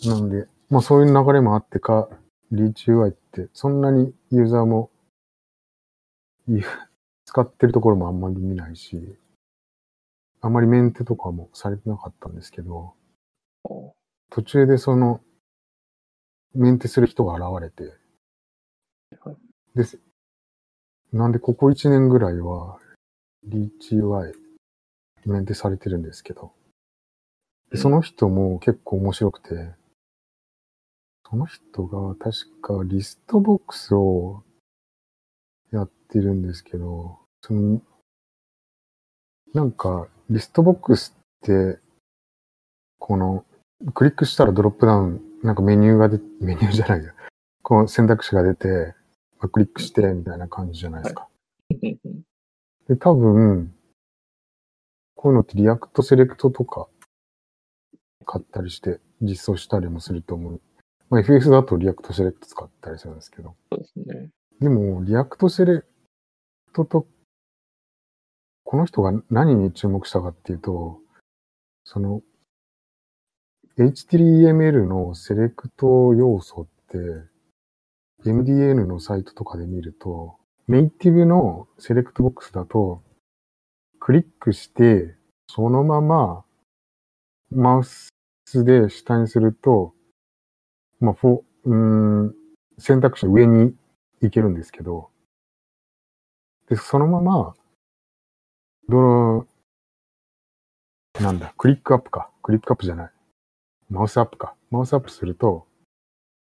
なんで、まあそういう流れもあってか、リーチ UI ってそんなにユーザーもい使ってるところもあんまり見ないし、あんまりメンテとかもされてなかったんですけど、お途中でその、メンテする人が現れてはい、です。なんでここ1年ぐらいは、リーチ UI メンテされてるんですけど、でその人も結構面白くて、その人が確かリストボックスをやってるんですけど、その、なんか、 Listbox って、この、クリックしたらドロップダウン、なんかメニューが出、メニューじゃないや。この選択肢が出て、まあクリックして、みたいな感じじゃないですか。うんうんで、多分、こういうのって React Select とか買ったりして実装したりもすると思う。まあ、FS だと React Select 使ったりするんですけど。そうですね。でも、 React Select と、この人が何に注目したかっていうと、その、HTML のセレクト要素って、MDN のサイトとかで見ると、ネイティブのセレクトボックスだと、クリックして、そのまま、マウスで下にすると、まあ、フォうん、選択肢上に行けるんですけど、で、そのまま、どの、なんだ、クリックアップか。クリックアップじゃない。マウスアップか。マウスアップすると、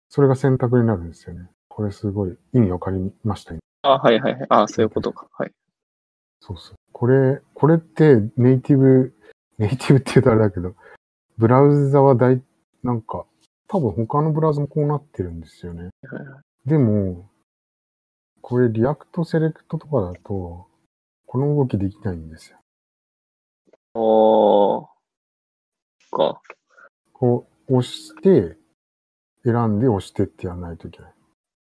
それが選択になるんですよね。これすごい意味わかりました、今あ、はいはいはい。あ、そういうことか。はい。そうそう。これ、これってネイティブ、ネイティブって言うとあれだけど、ブラウザは大、なんか、多分他のブラウザもこうなってるんですよね。はいはでも、これ React Select とかだと、この動きできないんですよ。ああ。か。こう、押して、選んで押してってやらないといけない。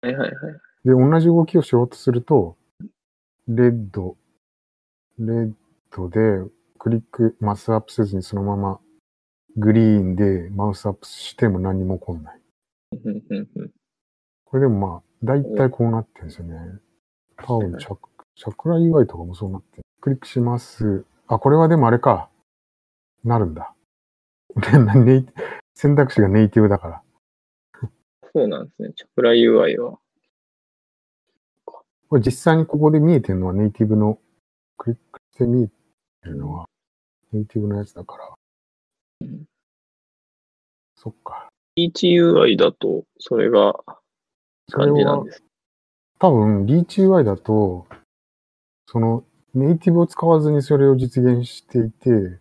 はいはいはい。で、同じ動きをしようとすると、レッド、レッドでクリック、マスアップせずにそのままグリーンでマウスアップしても何も起こんない。これでもまあ、だいたいこうなってるんですよね。多分、チャク、チャクラ UI とかもそうなってる。クリックします。あ、これはでもあれか。なるんだ。選択肢がネイティブだから。そうなんですね。チャクラ UI は。これ実際にここで見えてるのはネイティブの、クリックして見えてるのはネイティブのやつだから。うんそっか。HUI だと、それがそれは感じなんです。多分、リーチ UI だと、その、ネイティブを使わずにそれを実現していて、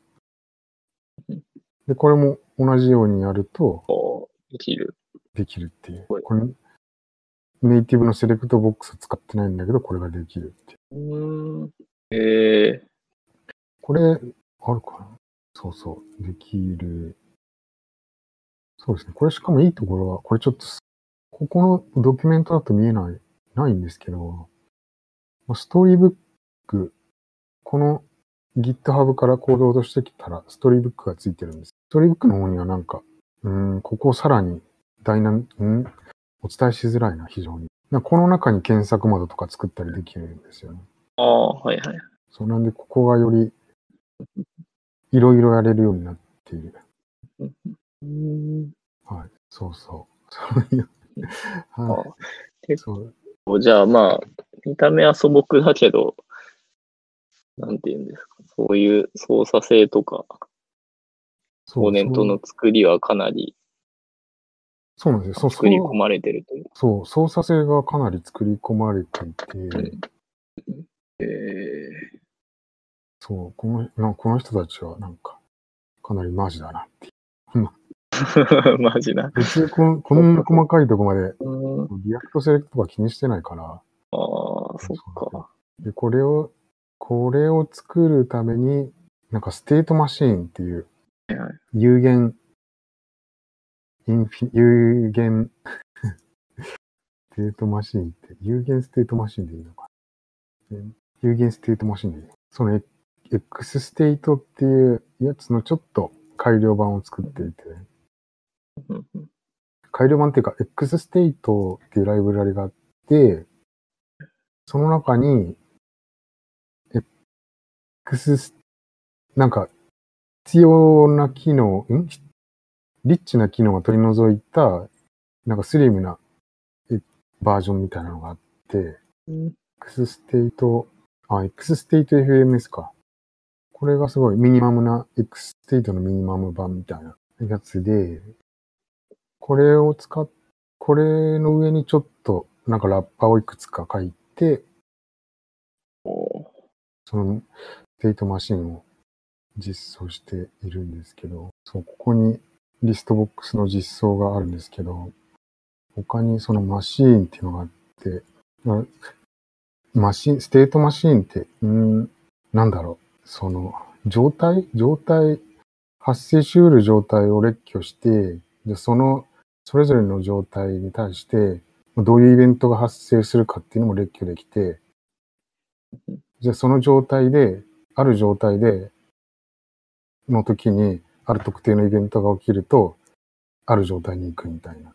で、これも同じようにやるとできる。できるっていうはい。これ、ネイティブのセレクトボックス使ってないんだけど、これができるっていう。ええこれ、あるかな？そうそう、できる。そうですね。これしかもいいところは、これちょっとす、ここのドキュメントだと見えない、ないんですけど、まあストーリーブック、この GitHub からコードを落としてきたら、ストーリーブックがついてるんです。ストーリーブックの方にはなんか、うーん、ここをさらにダイナミ、うん、お伝えしづらいな、非常に。この中に検索窓とか作ったりできるんですよね。ああ、はいはい。そうなんで、ここがより、いろいろやれるようになっている。うーん。はい。そうそう。そういう。あはあい。そう。じゃあまあ、見た目は素朴だけど、なんて言うんですか。そういう操作性とか、そうコンポーネントの作りはかなりそうなんですよ。そう作り込まれてるという。そう、操作性がかなり作り込まれていて、うんええそう、この、なこの人たちはなんか、かなりマジだなっていう。マジな。別にこんこんな細かいとこまで、うん React Select とか気にしてないから、ああ、そっか。で、これを、これを作るために、なんか state machine っていう有限、インフィ、有限、 state machine って、有限 state machine でいいのか。有限 state machine でいい。その X ステートっていうやつのちょっと改良版を作っていて、改良版っていうか、X ステートっていうライブラリがあって、その中に、X、なんか、必要な機能、ん？リッチな機能が取り除いた、なんかスリムなえバージョンみたいなのがあって、うん XState あ、 XState FSM か。これがすごいミニマムな X ステートのミニマム版みたいなやつで、これを使っ、これの上にちょっとなんかラッパーをいくつか書いて、その state machine を実装しているんですけど、そう、ここに Listbox の実装があるんですけど、他にそのマシーンっていうのがあって、 machine、state machine って、んなんだろう、その、状態状態、発生し得る状態を列挙して、で、その、それぞれの状態に対して、どういうイベントが発生するかっていうのも列挙できて、じゃあその状態で、ある状態で、の時に、ある特定のイベントが起きると、ある状態に行くみたいな。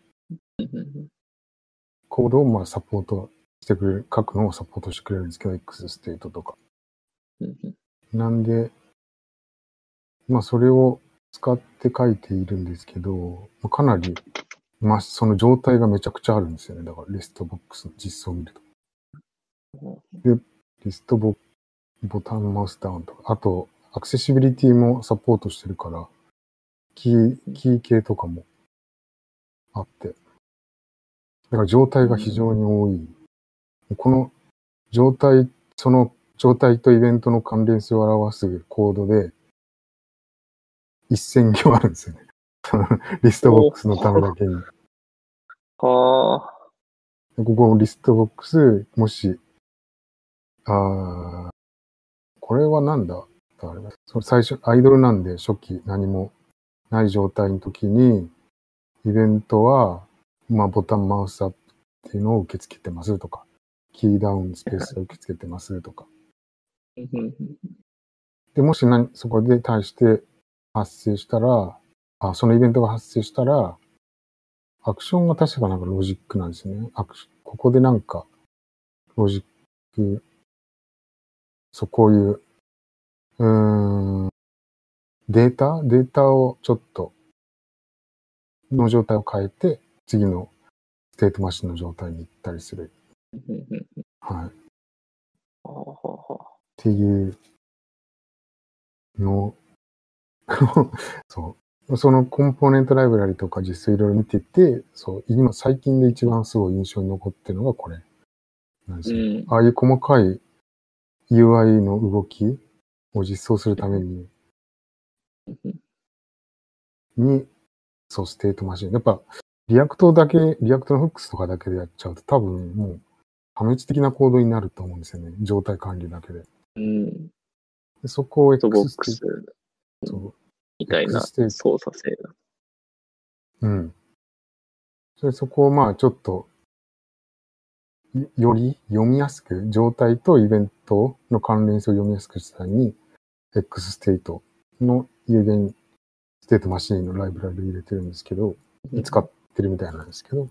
コードをまあサポートしてくれる、書くのをサポートしてくれるんですけど、 XState とか。なんで、まあそれを使って書いているんですけど、かなり、まあその状態がめちゃくちゃあるんですよね。だからリストボックスの実装を見ると。でリストボボタンマウスダウンとか、あと、アクセシビリティもサポートしてるから、キー、キー系とかもあって。だから状態が非常に多い。この状態、その状態とイベントの関連性を表すコードで、一千行あるんですよね。リストボックスのためだけに。はあ。ここリストボックス、もし、あーこれはなんだ？あれその最初、アイドルなんで初期何もない状態の時に、イベントは、まあボタン mouse up っていうのを受け付けてますとか、 key down space を受け付けてますとか。で、もし何、そこで対して発生したら、あ、そのイベントが発生したら、アクションが確かなんかロジックなんですよね。アクシここでなんか、ロジック、そう、こういう、うーん、データデータをちょっと、の状態を変えて、次のステートマシンの状態に行ったりする。はい。っていうのそう。そのコンポーネントライブラリとか実際いろいろ見てて、そう、今最近で一番すごい印象に残ってるのがこれなんですよ。うんああいう細かい UI の動きを実装するために、に、そう、ステートマシン。やっぱ、 React だけ、 React の Hooks とかだけでやっちゃうと多分もう破滅的なコードになると思うんですよね。状態管理だけで。うん。でそこをソフトボッ X クスそうみたいな X 操作性だ。うん。それそこをまあちょっと、よより読みやすく、状態とイベントの関連性を読みやすくしたに、X ステートの有限ステートマシンのライブラリを入れてるんですけど、使ってるみたいなんですけど、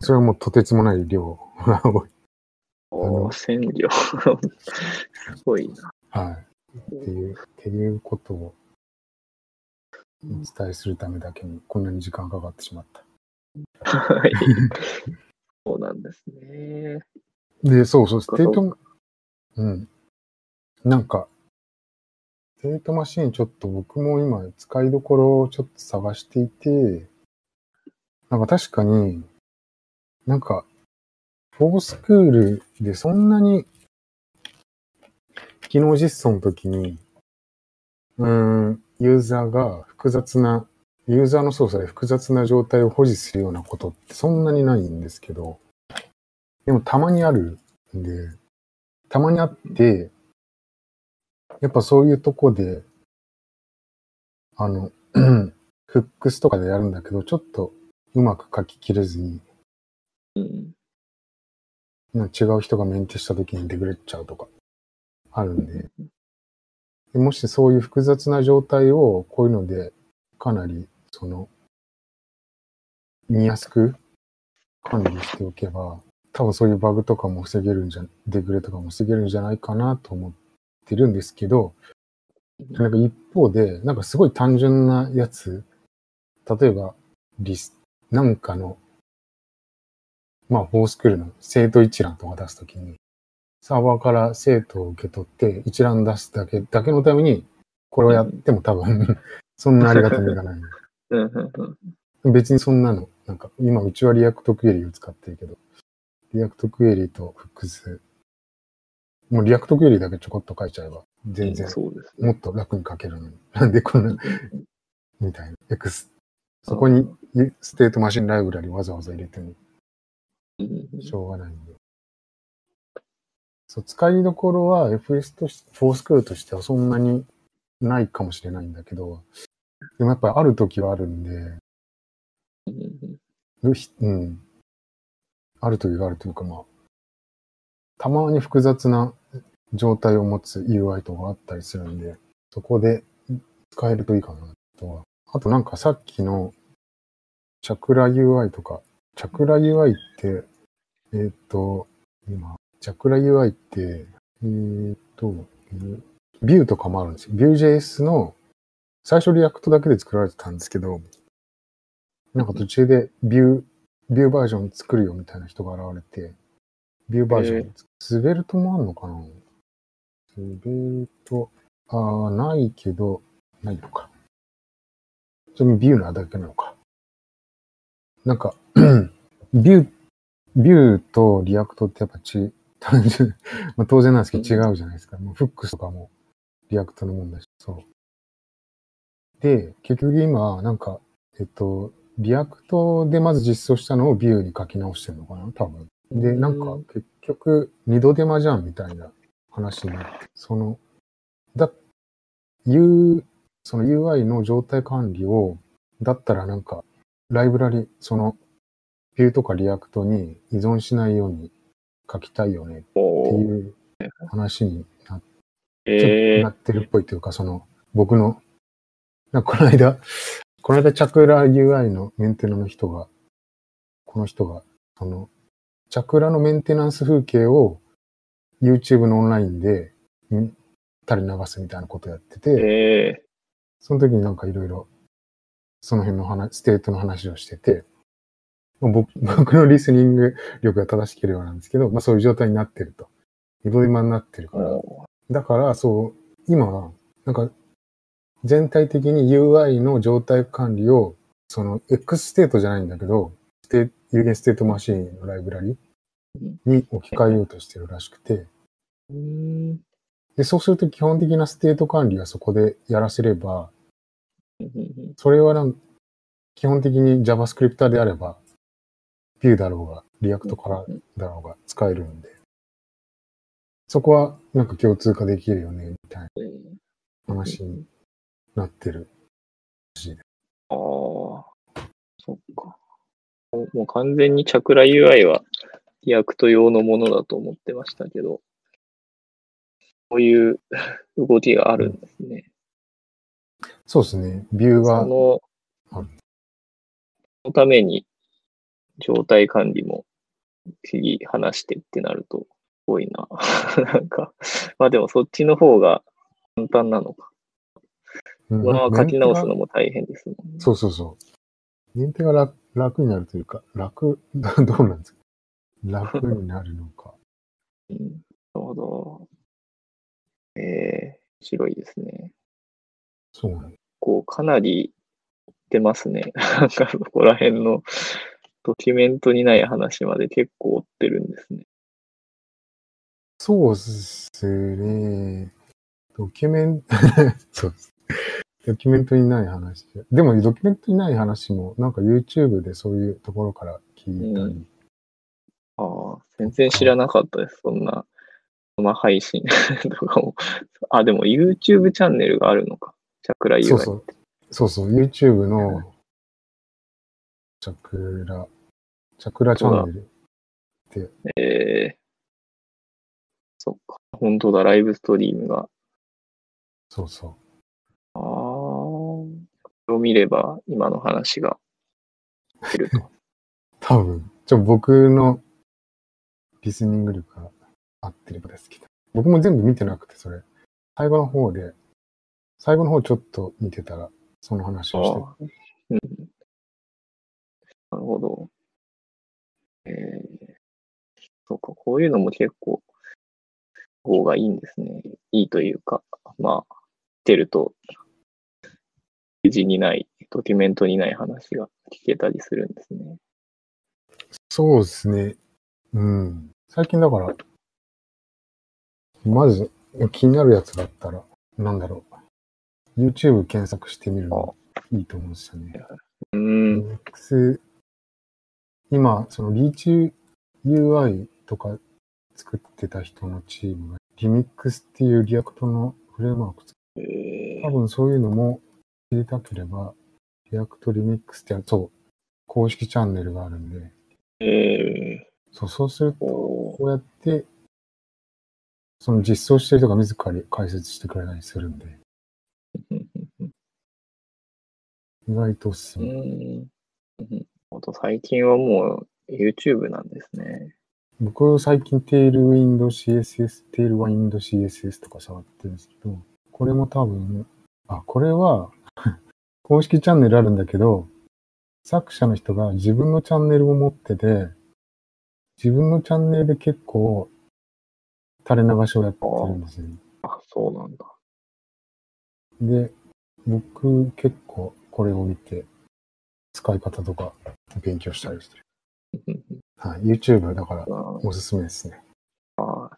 それはもうとてつもない量が多い。おー、線量。すごいな。はい。っていう、っていうことをお伝えするためだけにこんなに時間かかってしまった。はい。そうなんですね。で、そうそう、ステート、うん。なんか、ステートマシンちょっと僕も今使いどころをちょっと探していて、なんか確かに、なんか、 for School でそんなに、機能実装の時に、うん、ユーザーが複雑な、ユーザーの操作で複雑な状態を保持するようなことってそんなにないんですけど、でもたまにあるんで、たまにあって、やっぱそういうとこで、あの、フックスとかでやるんだけど、ちょっとうまく書ききれずに、うん。違う人がメンテした時にデグレっちゃうとか、あるんで、でもしそういう複雑な状態をこういうので、かなり、その、見やすく管理しておけば、多分そういうバグとかも防げるんじゃ、デグレとかも防げるんじゃないかなと思ってるんですけど、なんか一方で、なんかすごい単純なやつ、例えば、リス、なんかの、まあ、フォースクールの生徒一覧とか出すときに、サーバーから生徒を受け取って一覧出すだけ、だけのために、これをやっても多分、そんなありがたみがない。別にそんなの、なんか、今うちは React Query を使ってるけど、 React Query と複数、もう React Query だけちょこっと書いちゃえば、全然、そうですね。もっと楽に書けるのに。な んでこんな、みたいな。X。そこにステートマシンライブラリわざわざ入れてもしょうがないんで。そう、使いどころは FS として、フォースクールとしてはそんなにないかもしれないんだけど、でもやっぱりある時はあるんで、うん。ある時があるというか、まあ、たまに複雑な状態を持つ UI とかあったりするんで、そこで使えるといいかなとは。あとなんかさっきのChakra UI とか、 Chakra UI って、えーっ、と、今、 Chakra UI って、えーっ、と、 Vue とかもあるんですよ。Vue.js の最初 React だけで作られてたんですけど、なんか途中で Vue、Vue バージョン作るよみたいな人が現れて、ビューバージョン、 Svelte もあんのかな Svelte、ああ、ないけど、ないのか。それも Vue なだけなのか。なんか、Vue、Vue と React ってやっぱち、単純、まあ当然なんですけど違うじゃないですか。もう Hooks とかも React のもんだし、そう。で、結局今、なんか、えっと、 React でまず実装したのを Vue に書き直してるのかな多分。で、なんか結局二度手間じゃんみたいな話になって、その、だ、U、その UI の状態管理を、だったらなんか、ライブラリ、その、 Vue とか React に依存しないように書きたいよねっていう話になっえなってるっぽいというか、その、僕の、なこの間、この間、 Chakra UI のメンテナの人が、この人が、その、 Chakra のメンテナンス風景を YouTube のオンラインで、ん垂れ流すみたいなことやってー、て、え。その時になんかいろいろ、その辺の話、ステートの話をしてて、まあ僕 僕のリスニング力が正しければなんですけど、まあそういう状態になってると。二度手間になってるー、から、おだから、そう、今、なんか、全体的に UI の状態管理を、その X ステートじゃないんだけど、ステ有限ステートマシーンのライブラリに置き換えようとしてるらしくて、で、そうすると基本的なステート管理はそこでやらせれば、それはなん基本的に JavaScript であれば、Vue だろうが、React からだろうが使えるんで、そこはなんか共通化できるよね、みたいなうん話になってる。ああ、そっか。もうもう完全にチャクラ UI はリアクト用のものだと思ってましたけど、こういう 動きがあるんですね。そうですね。 Vue そは、の、あるそのために状態管理も切り離してってなると、すごいな。なんか、まあでもそっちの方が簡単なのか。うんまま書き直すのも大変ですもんねそうそうそう。メンテが楽楽になるというか、楽、どうなんですか？楽になるのか。うん、なるほど。ええ面白いですね。そうなんこう、かなり出ますね。なんかそこら辺の ドキュメントにない話まで結構追ってるんですね。そうですね。ドキュメント、そうです。ドキュメントにない話。でも、ドキュメントにない話も、なんか YouTube でそういうところから聞いたり。うん全然知らなかったです。そんな生配信 とかも。あ、でも YouTube チャンネルがあるのか。チャクラ UI。そうそう。そうそう、YouTube のチャクラ、チャクラチャンネル。ええそっか。本当だ、ライブストリームが。そうそう。ああ、これを見れば今の話が出ると。多分、ちょ、僕のリスニング力が合ってればですけど。僕も全部見てなくて、それ。最後の方で、最後の方ちょっと見てたら、その話をしてああうん、なるほど。えー、そうか、こういうのも結構方がいいんですね。いいというか、まあ、てると、記事にない、ドキュメントにない話が聞けたりするんですね。そうですね。うん。最近だから、まず気になるやつがあったら、なんだろう。YouTube 検索してみるのいいと思うんですよね。うーん。Linux 今、そのリーチ UI とか作ってた人のチームが、リミックスっていう React のフレームワーク作っえ多分そういうのも知りたければ、React Remix ってやそう、公式チャンネルがあるんで、ー、えそうそうすると、こうやって、その実装してる人が自ら解説してくれたりするんで、ー意外とおすすめ。ーん。と最近はもう YouTube なんですね。僕最近 Tailwind CSS、Tailwind CSS とか触ってるんですけど、これも多分、あ、これは公式チャンネルあるんだけど、作者の人が自分のチャンネルを持ってて、自分のチャンネルで結構垂れ流しをやってるんですよ。あ、そうなんだ。で、僕結構これを見て使い方とか勉強したりしてる。はい、YouTube だからあおすすめですね。あ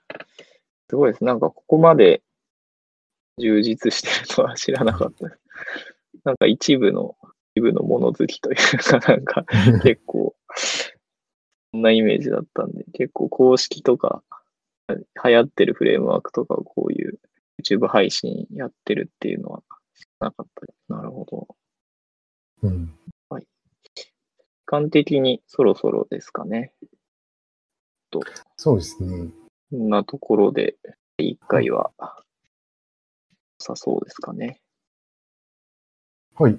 すごいです。なんかここまで充実してるとは知らなかった。なんか一部の、一部の物好きというか、なんか 結構、そんなイメージだったんで、結構公式とか、流行ってるフレームワークとかをこういう YouTube 配信やってるっていうのはなかったです。なるほど。うん。時間的にそろそろですかね。そうですね。こんなところで、一回は、さそうですかね。はい。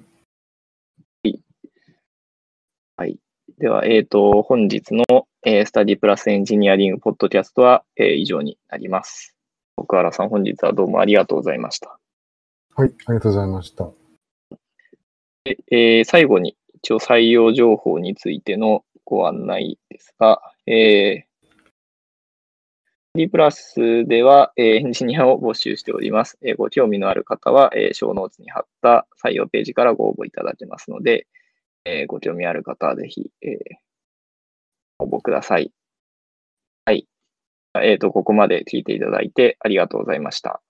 はい。では、えっ、と、本日の、えー、スタディプラスエンジニアリングポッドキャストは、えー以上になります。奥原さん、本日はどうもありがとうございました。はい、ありがとうございました。でえー最後に、一応採用情報についてのご案内ですが、えー D プラスでは、えーエンジニアを募集しております。えーご興味のある方は、えー、ショーノーツに貼った採用ページからご応募いただけますので、えーご興味ある方はぜひ、えー応募ください。はい。えっ、と、ここまで聞いていただいてありがとうございました。